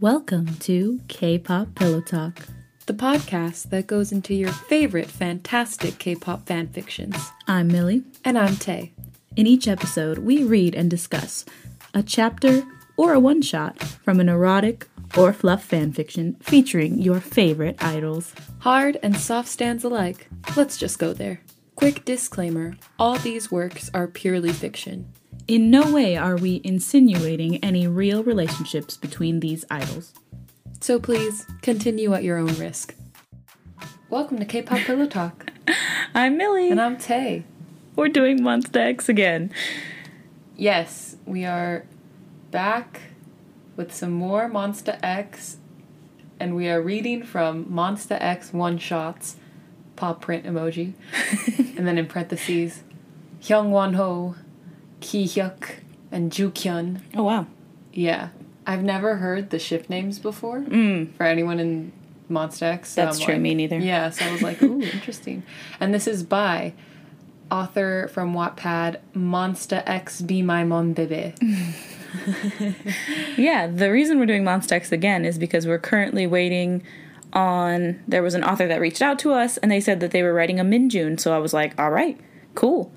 Welcome to K pop Pillow Talk. the podcast that goes into your favorite fantastic K pop fanfictions. I'm Millie. And I'm Tay. In each episode, we read and discuss a chapter or a one shot from an erotic or fluff fanfiction featuring your favorite idols. Hard and soft stands alike. Let's just go there. Quick disclaimer all these works are purely fiction. In no way are we insinuating any real relationships between these idols. So please continue at your own risk. Welcome to K pop Pillow Talk. I'm Millie. And I'm Tay. We're doing Monsta X again. Yes, we are back with some more Monsta X, and we are reading from Monsta X one shots, pop print emoji, and then in parentheses, Hyung Won Ho, Ki Hyuk, and Ju Kyun. Oh, wow. Yeah, I've never heard the ship names before Mm, for anyone in Monsta X. that's I'm true, like- me neither. Yeah, so I was like, ooh, interesting. And this is by author from Wattpad, Monsta X Be My Mon Bebe. Yeah, the reason we're doing Monsta X again is because we're currently waiting on. There was an author that reached out to us and they said that they were writing a Min June. So I was like, all right, cool.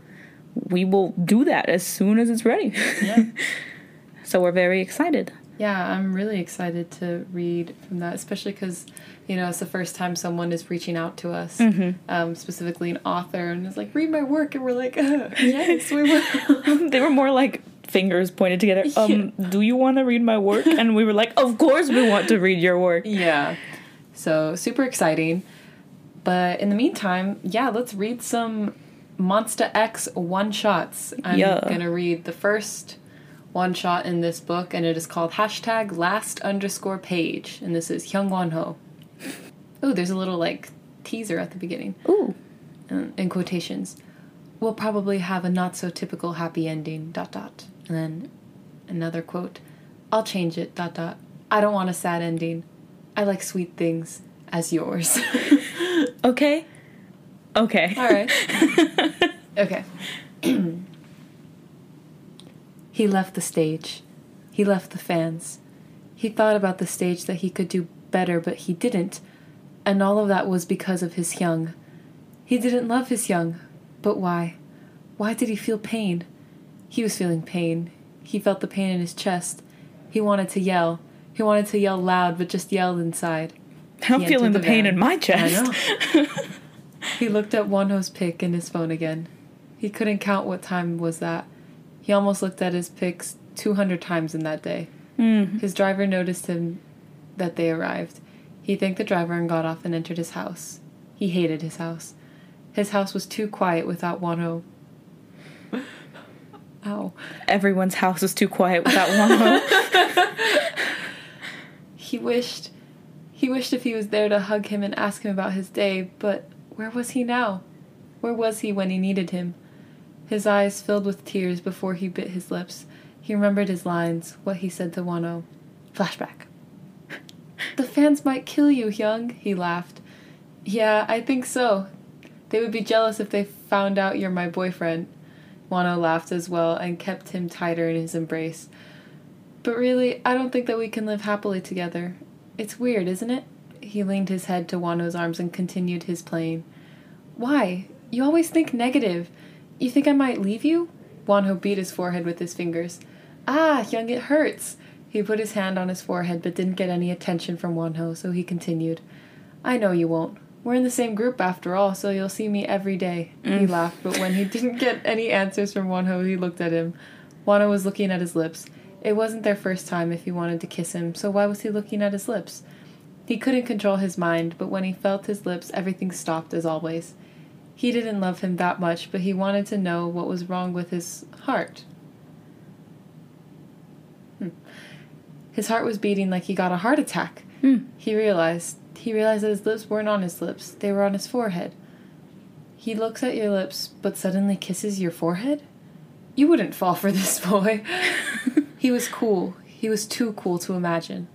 We will do that as soon as it's ready. Yeah. so we're very excited. Yeah, I'm really excited to read from that, especially because, you know, it's the first time someone is reaching out to us, um, specifically an author, and is like, read my work. And we're like, uh, yes, we will. they were more like fingers pointed together. Um, do you want to read my work? And we were like, of course we want to read your work. yeah. So, super exciting. But in the meantime, yeah, let's read some Monsta X one shots. I'm Yeah. going to read the first one shot in this book, and it is called hashtag last underscore page. And this is Hyung Won Ho. Oh, there's a little like teaser at the beginning. Ooh. um, in quotations, we'll probably have a not so typical happy ending, dot dot. And then another quote, I'll change it, dot dot. I don't want a sad ending. I like sweet things as yours. Okay. Okay. All right. Okay. he left the stage. He left the fans. He thought about the stage that he could do better, but he didn't. And all of that was because of his young. He didn't love his young. But why? Why did he feel pain? He was feeling pain. He felt the pain in his chest. He wanted to yell. He wanted to yell loud, but just yelled inside. I'm feeling the the pain van. in my I chest. know. he looked at Wonho's pic in his phone again. He couldn't count what time was that. He almost looked at his pics 200 times in that day. Mm. His driver noticed him that they arrived. He thanked the driver and got off and entered his house. He hated his house. His house was too quiet without Wonho. Ow. Everyone's house was too quiet without one. He wished he wished if he was there to hug him and ask him about his day, but where was he now? Where was he when he needed him? His eyes filled with tears before he bit his lips. He remembered his lines, what he said to Wonho. Flashback. the fans might kill you, Hyung, he laughed. Yeah, I think so. They would be jealous if they found out you're my boyfriend. Wonho laughed as well and kept him tighter in his embrace. But really, I don't think that we can live happily together. It's weird, isn't it? He leaned his head to Wonho's arms and continued his playing. Why? You always think negative. You think I might leave you? Wonho beat his forehead with his fingers. Ah, young, it hurts. He put his hand on his forehead but didn't get any attention from Wonho, so he continued. I know you won't. We're in the same group after all, so you'll see me every day. He laughed, but when he didn't get any answers from Wonho, he looked at him. Wonho was looking at his lips. It wasn't their first time if he wanted to kiss him, so why was he looking at his lips? He couldn't control his mind, but when he felt his lips, everything stopped as always. He didn't love him that much, but he wanted to know what was wrong with his heart. Hmm. His heart was beating like he got a heart attack. Hmm. He realized. He realized that his lips weren't on his lips, they were on his forehead. He looks at your lips, but suddenly kisses your forehead? You wouldn't fall for this boy. he was cool. He was too cool to imagine.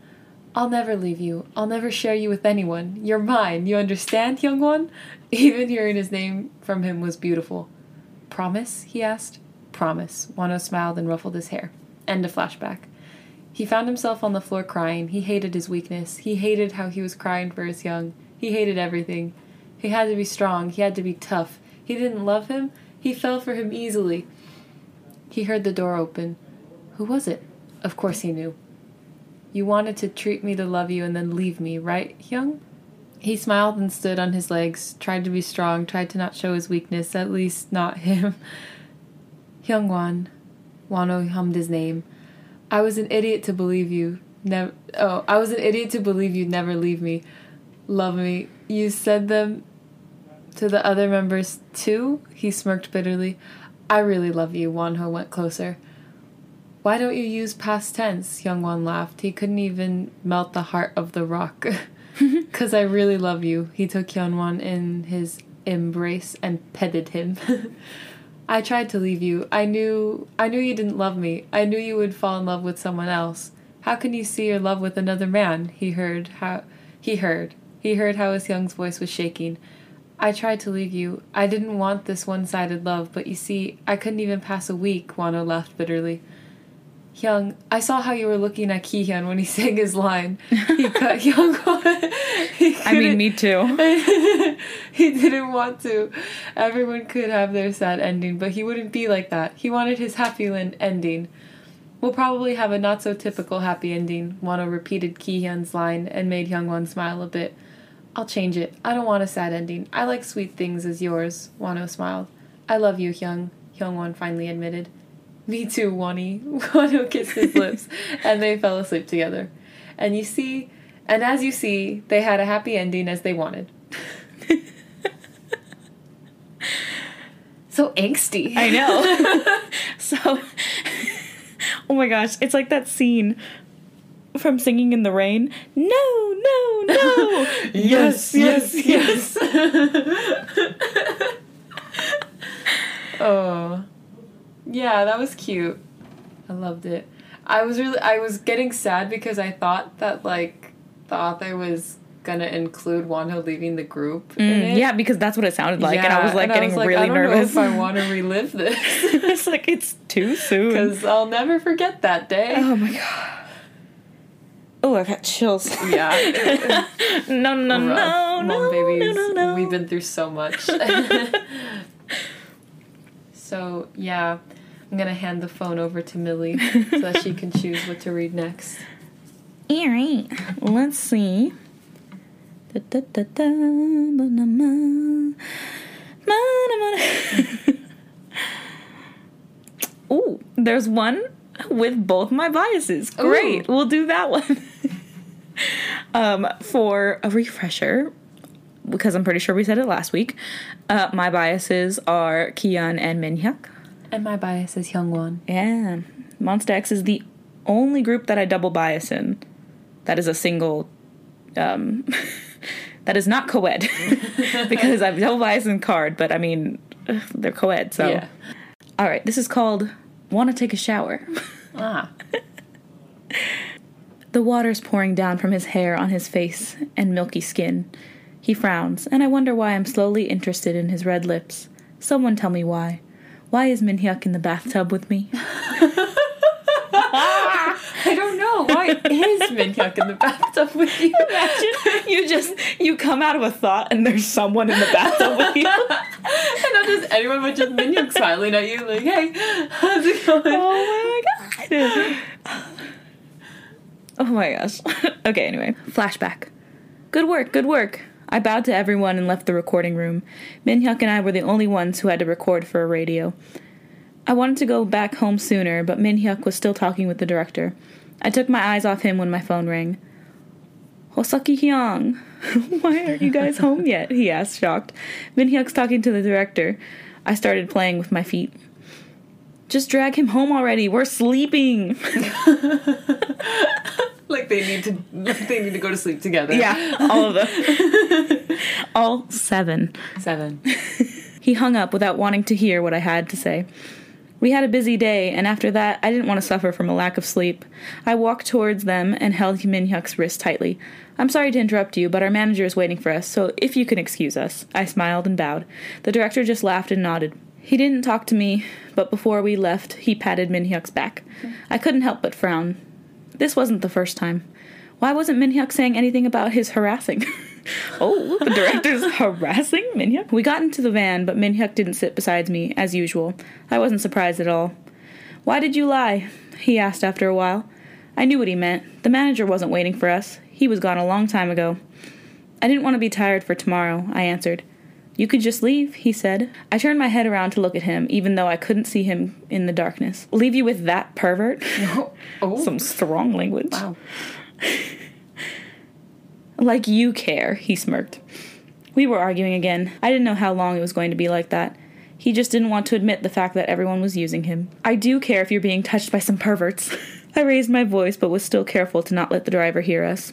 I'll never leave you. I'll never share you with anyone. You're mine. You understand, young one? Even hearing his name from him was beautiful. Promise? he asked. Promise. Wonho smiled and ruffled his hair. End of flashback. He found himself on the floor crying. He hated his weakness. He hated how he was crying for his young. He hated everything. He had to be strong. He had to be tough. He didn't love him. He fell for him easily. He heard the door open. Who was it? Of course he knew. You wanted to treat me to love you and then leave me, right, Hyung? He smiled and stood on his legs, tried to be strong, tried to not show his weakness, at least not him. Hyungwon. Wonho hummed his name. I was an idiot to believe you. Never. Oh, I was an idiot to believe you'd never leave me, love me. You said them to the other members too. He smirked bitterly. I really love you. Wonho went closer. Why don't you use past tense? Hyungwon laughed. He couldn't even melt the heart of the rock. Cause I really love you. He took Young Hyunwon in his embrace and petted him. I tried to leave you. I knew I knew you didn't love me. I knew you would fall in love with someone else. How can you see your love with another man? He heard how he heard. He heard how his young's voice was shaking. I tried to leave you. I didn't want this one-sided love, but you see, I couldn't even pass a week, Wonho laughed bitterly. Hyung, I saw how you were looking at Kihyun when he sang his line. He cut he I mean, me too. he didn't want to. Everyone could have their sad ending, but he wouldn't be like that. He wanted his happy ending. We'll probably have a not so typical happy ending. Wonho repeated Kihyun's line and made Hyungwon smile a bit. I'll change it. I don't want a sad ending. I like sweet things as yours, Wonho smiled. I love you, Hyung, Hyungwon finally admitted. Me too, Wani. Wonho kissed his lips, and they fell asleep together. And you see, and as you see, they had a happy ending as they wanted. so angsty. I know. so, oh my gosh, it's like that scene from Singing in the Rain. No, no, no. yes, yes, yes. oh. Yeah, that was cute. I loved it. I was really I was getting sad because I thought that like the author was gonna include Wonho leaving the group. in Mm, it. yeah, because that's what it sounded like, and I was like and getting was like, really I don't nervous. Know if I want to relive this it's like it's too soon. because I'll never forget that day. Oh my god. Oh, I've got chills. Yeah. no, no, no, Rough. no, Monbebes, no, no, no. we've been through so much. so yeah, I'm gonna hand the phone over to Millie so that she can choose what to read next. All right, let's see. Da, da, da, da, ba-na-ma. Ma-na-ma. Ooh, there's one with both my biases. Great, Ooh. we'll do that one. um, for a refresher, because I'm pretty sure we said it last week, uh, my biases are Kihyun and Minhyuk. And my bias is Hyungwon. Yeah. Monsta X is the only group that I double bias in. That is a single um that is not co-ed. because I've double bias in KARD, but I mean they're co-ed, so Yeah. Alright, this is called Wanna Take a Shower. Ah. The water's pouring down from his hair on his face and milky skin. He frowns, and I wonder why I'm slowly interested in his red lips. Someone tell me why. Why is Minhyuk in the bathtub with me? I don't know. Why is Minhyuk in the bathtub with you? Imagine you just you come out of a thought and there's someone in the bathtub with you. and not just anyone, but just Minhyuk smiling at you, like, "Hey, how's it going?" Oh my god. Oh my gosh. okay, anyway, flashback. Good work, good work. I bowed to everyone and left the recording room. Minhyuk and I were the only ones who had to record for a radio. I wanted to go back home sooner, but Minhyuk was still talking with the director. I took my eyes off him when my phone rang. Hosaki Hyung, why aren't you guys home yet? He asked, shocked. Minhyuk's talking to the director. I started playing with my feet. Just drag him home already. We're sleeping. like they need to, like they need to go to sleep together. Yeah, all of them. all seven. Seven. He hung up without wanting to hear what I had to say. We had a busy day, and after that, I didn't want to suffer from a lack of sleep. I walked towards them and held Minhyuk's wrist tightly. I'm sorry to interrupt you, but our manager is waiting for us, so if you can excuse us. I smiled and bowed. The director just laughed and nodded. He didn't talk to me, but before we left, he patted Minhyuk's back. I couldn't help but frown. This wasn't the first time. Why wasn't Minhyuk saying anything about his harassing? oh, the director's harassing Minhyuk? We got into the van, but Minhyuk didn't sit beside me, as usual. I wasn't surprised at all. Why did you lie? He asked after a while. I knew what he meant. The manager wasn't waiting for us. He was gone a long time ago. I didn't want to be tired for tomorrow, I answered. You could just leave, he said. I turned my head around to look at him, even though I couldn't see him in the darkness. Leave you with that pervert? Oh, Some strong language. wow. Like you care, he smirked. We were arguing again. I didn't know how long it was going to be like that. He just didn't want to admit the fact that everyone was using him. I do care if you're being touched by some perverts. I raised my voice, but was still careful to not let the driver hear us.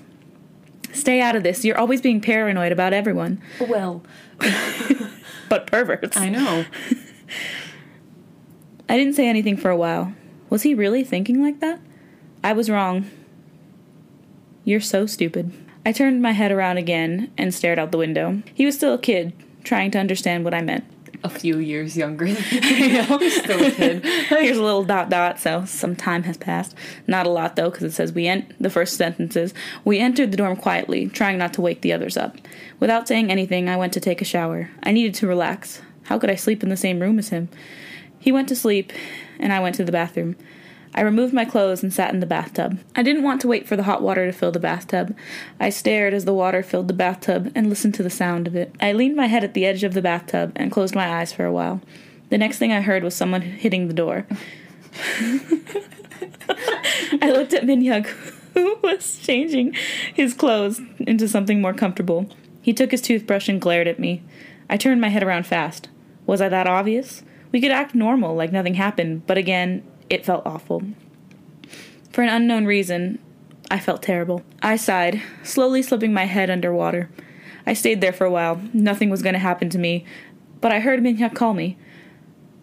Stay out of this. You're always being paranoid about everyone. Well, But perverts. I know. I didn't say anything for a while. Was he really thinking like that? I was wrong. You're so stupid. I turned my head around again and stared out the window. He was still a kid, trying to understand what I meant. A few years younger than you know, still a kid. Here's a little dot dot, so some time has passed. Not a lot though, because it says we en- the first sentences. We entered the dorm quietly, trying not to wake the others up. Without saying anything, I went to take a shower. I needed to relax. How could I sleep in the same room as him? He went to sleep, and I went to the bathroom. I removed my clothes and sat in the bathtub. I didn't want to wait for the hot water to fill the bathtub. I stared as the water filled the bathtub and listened to the sound of it. I leaned my head at the edge of the bathtub and closed my eyes for a while. The next thing I heard was someone hitting the door. I looked at Minhyuk, who was changing his clothes into something more comfortable. He took his toothbrush and glared at me. I turned my head around fast. Was I that obvious? We could act normal, like nothing happened, but again, it felt awful. For an unknown reason, I felt terrible. I sighed, slowly slipping my head underwater. I stayed there for a while. Nothing was going to happen to me, but I heard Minhyuk call me.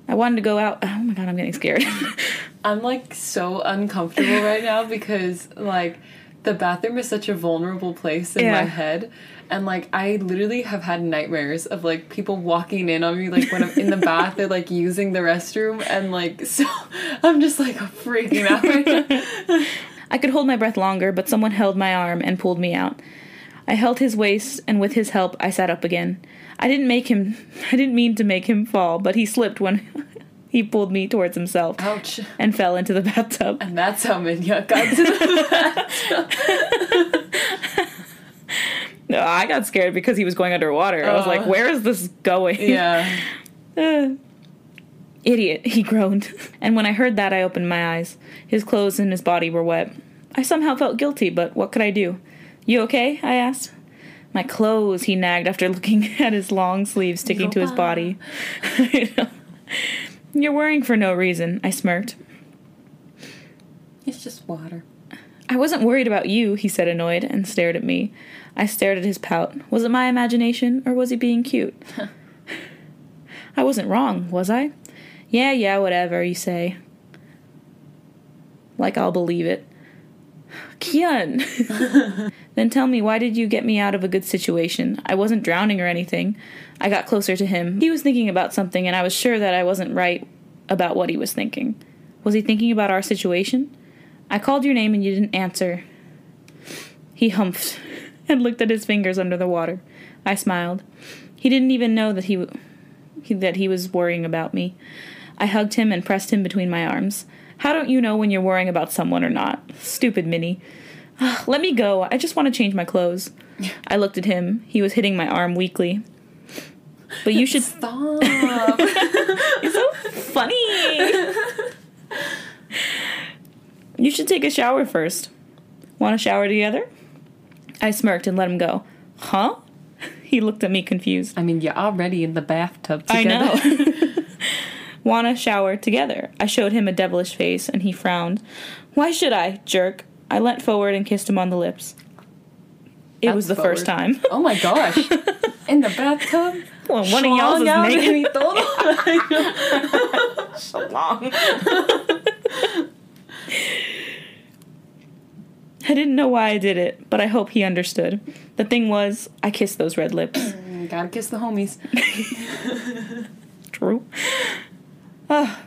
I wanted to go out. Oh my god, I'm getting scared. I'm like so uncomfortable right now because like the bathroom is such a vulnerable place in Yeah. my head. And like I literally have had nightmares of like people walking in on me like when I'm in the bath they're like using the restroom and like so I'm just like freaking out right. I could hold my breath longer, but someone held my arm and pulled me out. I held his waist, and with his help, I sat up again. I didn't make him, I didn't mean to make him fall, but he slipped when he pulled me towards himself Ouch. and fell into the bathtub. And that's how Minya got to the No, I got scared because he was going underwater. I was Oh. like, where is this going? Yeah. Uh, Idiot, he groaned. And when I heard that, I opened my eyes. His clothes and his body were wet. I somehow felt guilty, but what could I do? You okay? I asked. My clothes, he nagged after looking at his long sleeves sticking to his body. You're worrying for no reason, I smirked. It's just water. I wasn't worried about you, he said, annoyed, and stared at me. I stared at his pout. Was it my imagination, or was he being cute? I wasn't wrong, was I? Yeah, yeah, whatever you say. Like I'll believe it. Kihyun! then tell me, why did you get me out of a good situation? I wasn't drowning or anything. I got closer to him. He was thinking about something, and I was sure that I wasn't right about what he was thinking. Was he thinking about our situation? I called your name and you didn't answer. He humphed and looked at his fingers under the water. I smiled. He didn't even know that he, w- that he was worrying about me. I hugged him and pressed him between my arms. How don't you know when you're worrying about someone or not? Stupid Minnie. Ah, Let me go. I just want to change my clothes. I looked at him. He was hitting my arm weakly. But you should Stop. You're so funny. you should take a shower first. Want to shower together? I smirked and let him go. Huh? He looked at me confused. I mean, you're already in the bathtub I together. know. Want to shower together? I showed him a devilish face and he frowned. Why should I, jerk? I leant forward and kissed him on the lips. It was the That's first time. Oh my gosh. In the bathtub? When one of y'all is Schlong out naked. y todo. so long. I didn't know why I did it, but I hope he understood. The thing was, I kissed those red lips. Mm, gotta kiss the homies. True.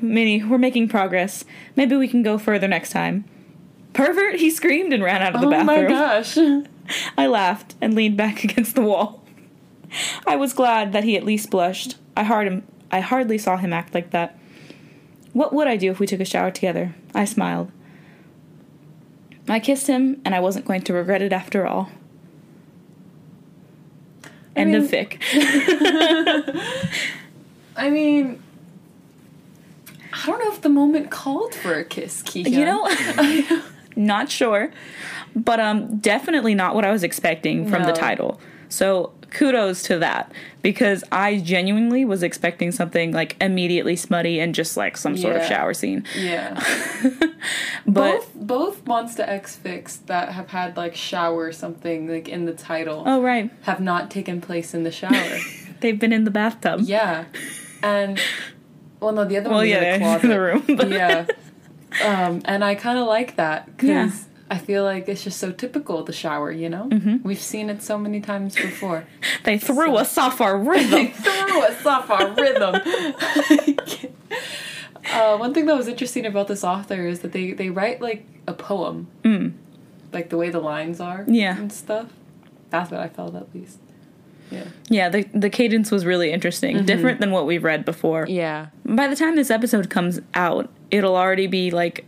Minnie, we're making progress. Maybe we can go further next time. pervert! He screamed and ran out of the oh bathroom. Oh my gosh. I laughed and leaned back against the wall. I was glad that he at least blushed. I, hard him, I hardly saw him act like that. What would I do if we took a shower together? I smiled. I kissed him, and I wasn't going to regret it after all. End mean- of fic. I mean, I don't know if the moment called for a kiss, Keegan. You know, not sure, but um, definitely not what I was expecting from the title. So kudos to that because I genuinely was expecting something like immediately smutty and just like some sort of shower scene. yeah. But both both Monsta X fics that have had like shower something like in the title oh right, have not taken place in the shower. they've been in the bathtub. yeah, and well, no, the other Well, one was yeah, in in the closet. the room. but- yeah, um, and I kind of like that because Yeah. I feel like it's just so typical the shower. You know, Mm-hmm. we've seen it so many times before. They threw So- us off our rhythm. they threw us off our rhythm. uh, one thing that was interesting about this author is that they, they write like a poem, Mm. like the way the lines are, Yeah. and stuff. That's what I felt at least. Yeah. Yeah, the the cadence was really interesting, mm-hmm. different than what we've read before. Yeah. By the time this episode comes out, it'll already be like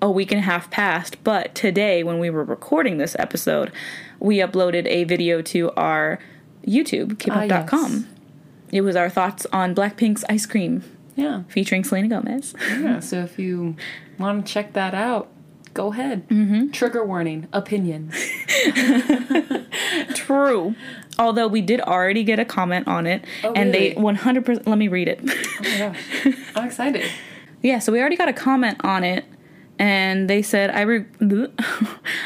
a week and a half past. But today, when we were recording this episode, we uploaded a video to our YouTube, kpop.com. Ah, yes. It was our thoughts on Blackpink's Ice Cream Yeah. featuring Selena Gomez. Yeah. So if you want to check that out, go ahead. Mm-hmm. Trigger warning: opinions. True. Although we did already get a comment on it, Oh, and they 100%. Let me read it. Oh my gosh, I'm excited. Yeah, so we already got a comment on it, and they said, I, re-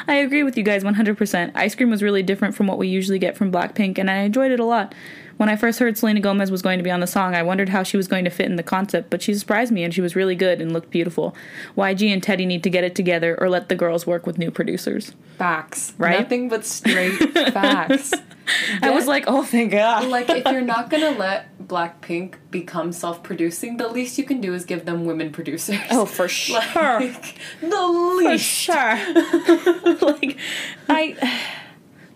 I agree with you guys 100%. Ice cream was really different from what we usually get from Blackpink, and I enjoyed it a lot. When I first heard Selena Gomez was going to be on the song, I wondered how she was going to fit in the concept, but she surprised me and she was really good and looked beautiful. YG and Teddy need to get it together or let the girls work with new producers. Facts. Right? Nothing but straight facts. I was like, oh, thank God. like if you're not gonna let Blackpink become self-producing, the least you can do is give them women producers. oh, for sure. Like, the for sure. like, I.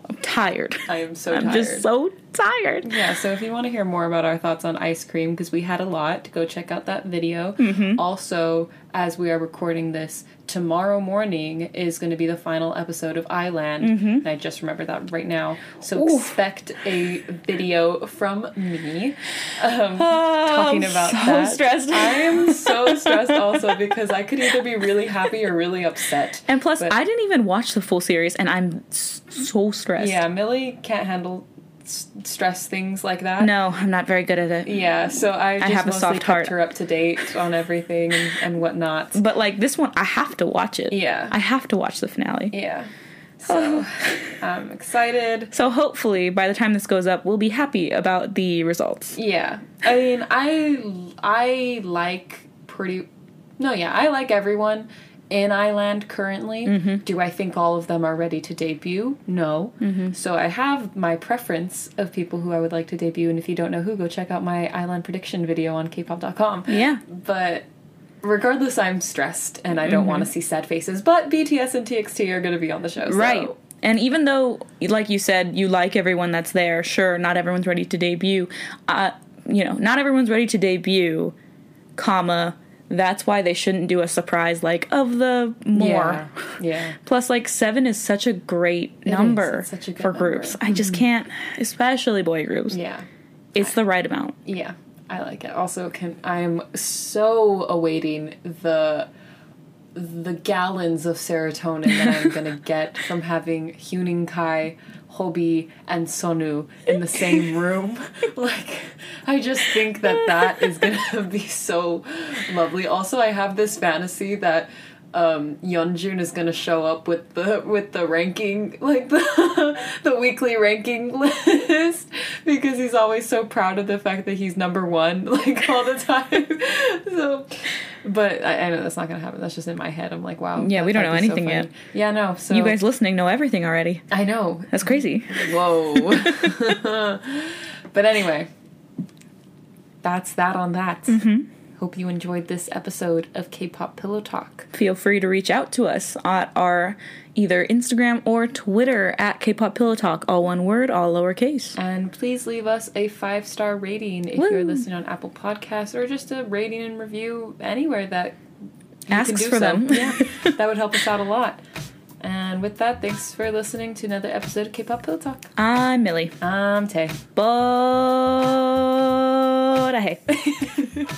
I'm tired. I am so I'm tired. just so tired. yeah, so if you want to hear more about our thoughts on ice cream, because we had a lot, go check out that video. Mm-hmm. Also, as we are recording this, tomorrow morning is going to be the final episode of I-LAND. And I just remember that right now. So Mm-hmm. Expect a video from me. Um, Oh, talking I'm about so that. stressed. I am so stressed because I could either be really happy or really upset. And plus, But- I didn't even watch the full series, and I'm so stressed. Yeah, Millie can't handle s- stress things like that. No, I'm not very good at it. Yeah, so I just have a soft kept heart. her up to date on everything and, and whatnot. But like this one, I have to watch it. Yeah. I have to watch the finale. Yeah. So I'm excited. So hopefully, by the time this goes up, we'll be happy about the results. Yeah. I mean, I I like pretty No, yeah, I like everyone in I-LAND currently. Mm-hmm. Do I think all of them are ready to debut? No. Mm-hmm. So I have my preference of people who I would like to debut and if you don't know who, go check out my I-LAND prediction video on kpop.com. Yeah. But regardless, I'm stressed and I don't want to see sad faces. But BTS and TXT are going to be on the show. so- Right. And even though, like you said, you like everyone that's there, sure, not everyone's ready to debut. Uh, you know, not everyone's ready to debut, comma. That's why they shouldn't do a surprise like of the more. Yeah. Yeah. Plus, like seven is such a great is. number a for number. groups. I just mm-hmm. can't, especially boy groups. Yeah. It's the right amount. Yeah. I like it. Also, can I am so awaiting the the gallons of serotonin that I'm gonna get from having Huening Kai, Hobi, and Sunoo in the same room. like, I just think that that is gonna be so lovely. Also, I have this fantasy that um Yeonjun is gonna show up with the with the ranking like the the weekly ranking list because he's always so proud of the fact that he's number one like all the time. so but I, I know that's not gonna happen. That's just in my head. I'm like, wow. Yeah, we don't know be so anything funny. Yeah, no. So You guys listening know everything already. I know. That's crazy. Whoa. but anyway, that's that on that. Hope you enjoyed this episode of K-pop Pillow Talk. Feel free to reach out to us at our either Instagram or Twitter at K-pop Pillow Talk, all one word, all lowercase. And please leave us a five star rating if Woo. you're listening on Apple Podcasts or just a rating and review anywhere that you Asks for them. yeah, that would help us out a lot. And with that, thanks for listening to another episode of K-pop Pillow Talk. I'm Millie. I'm Tay. Hey.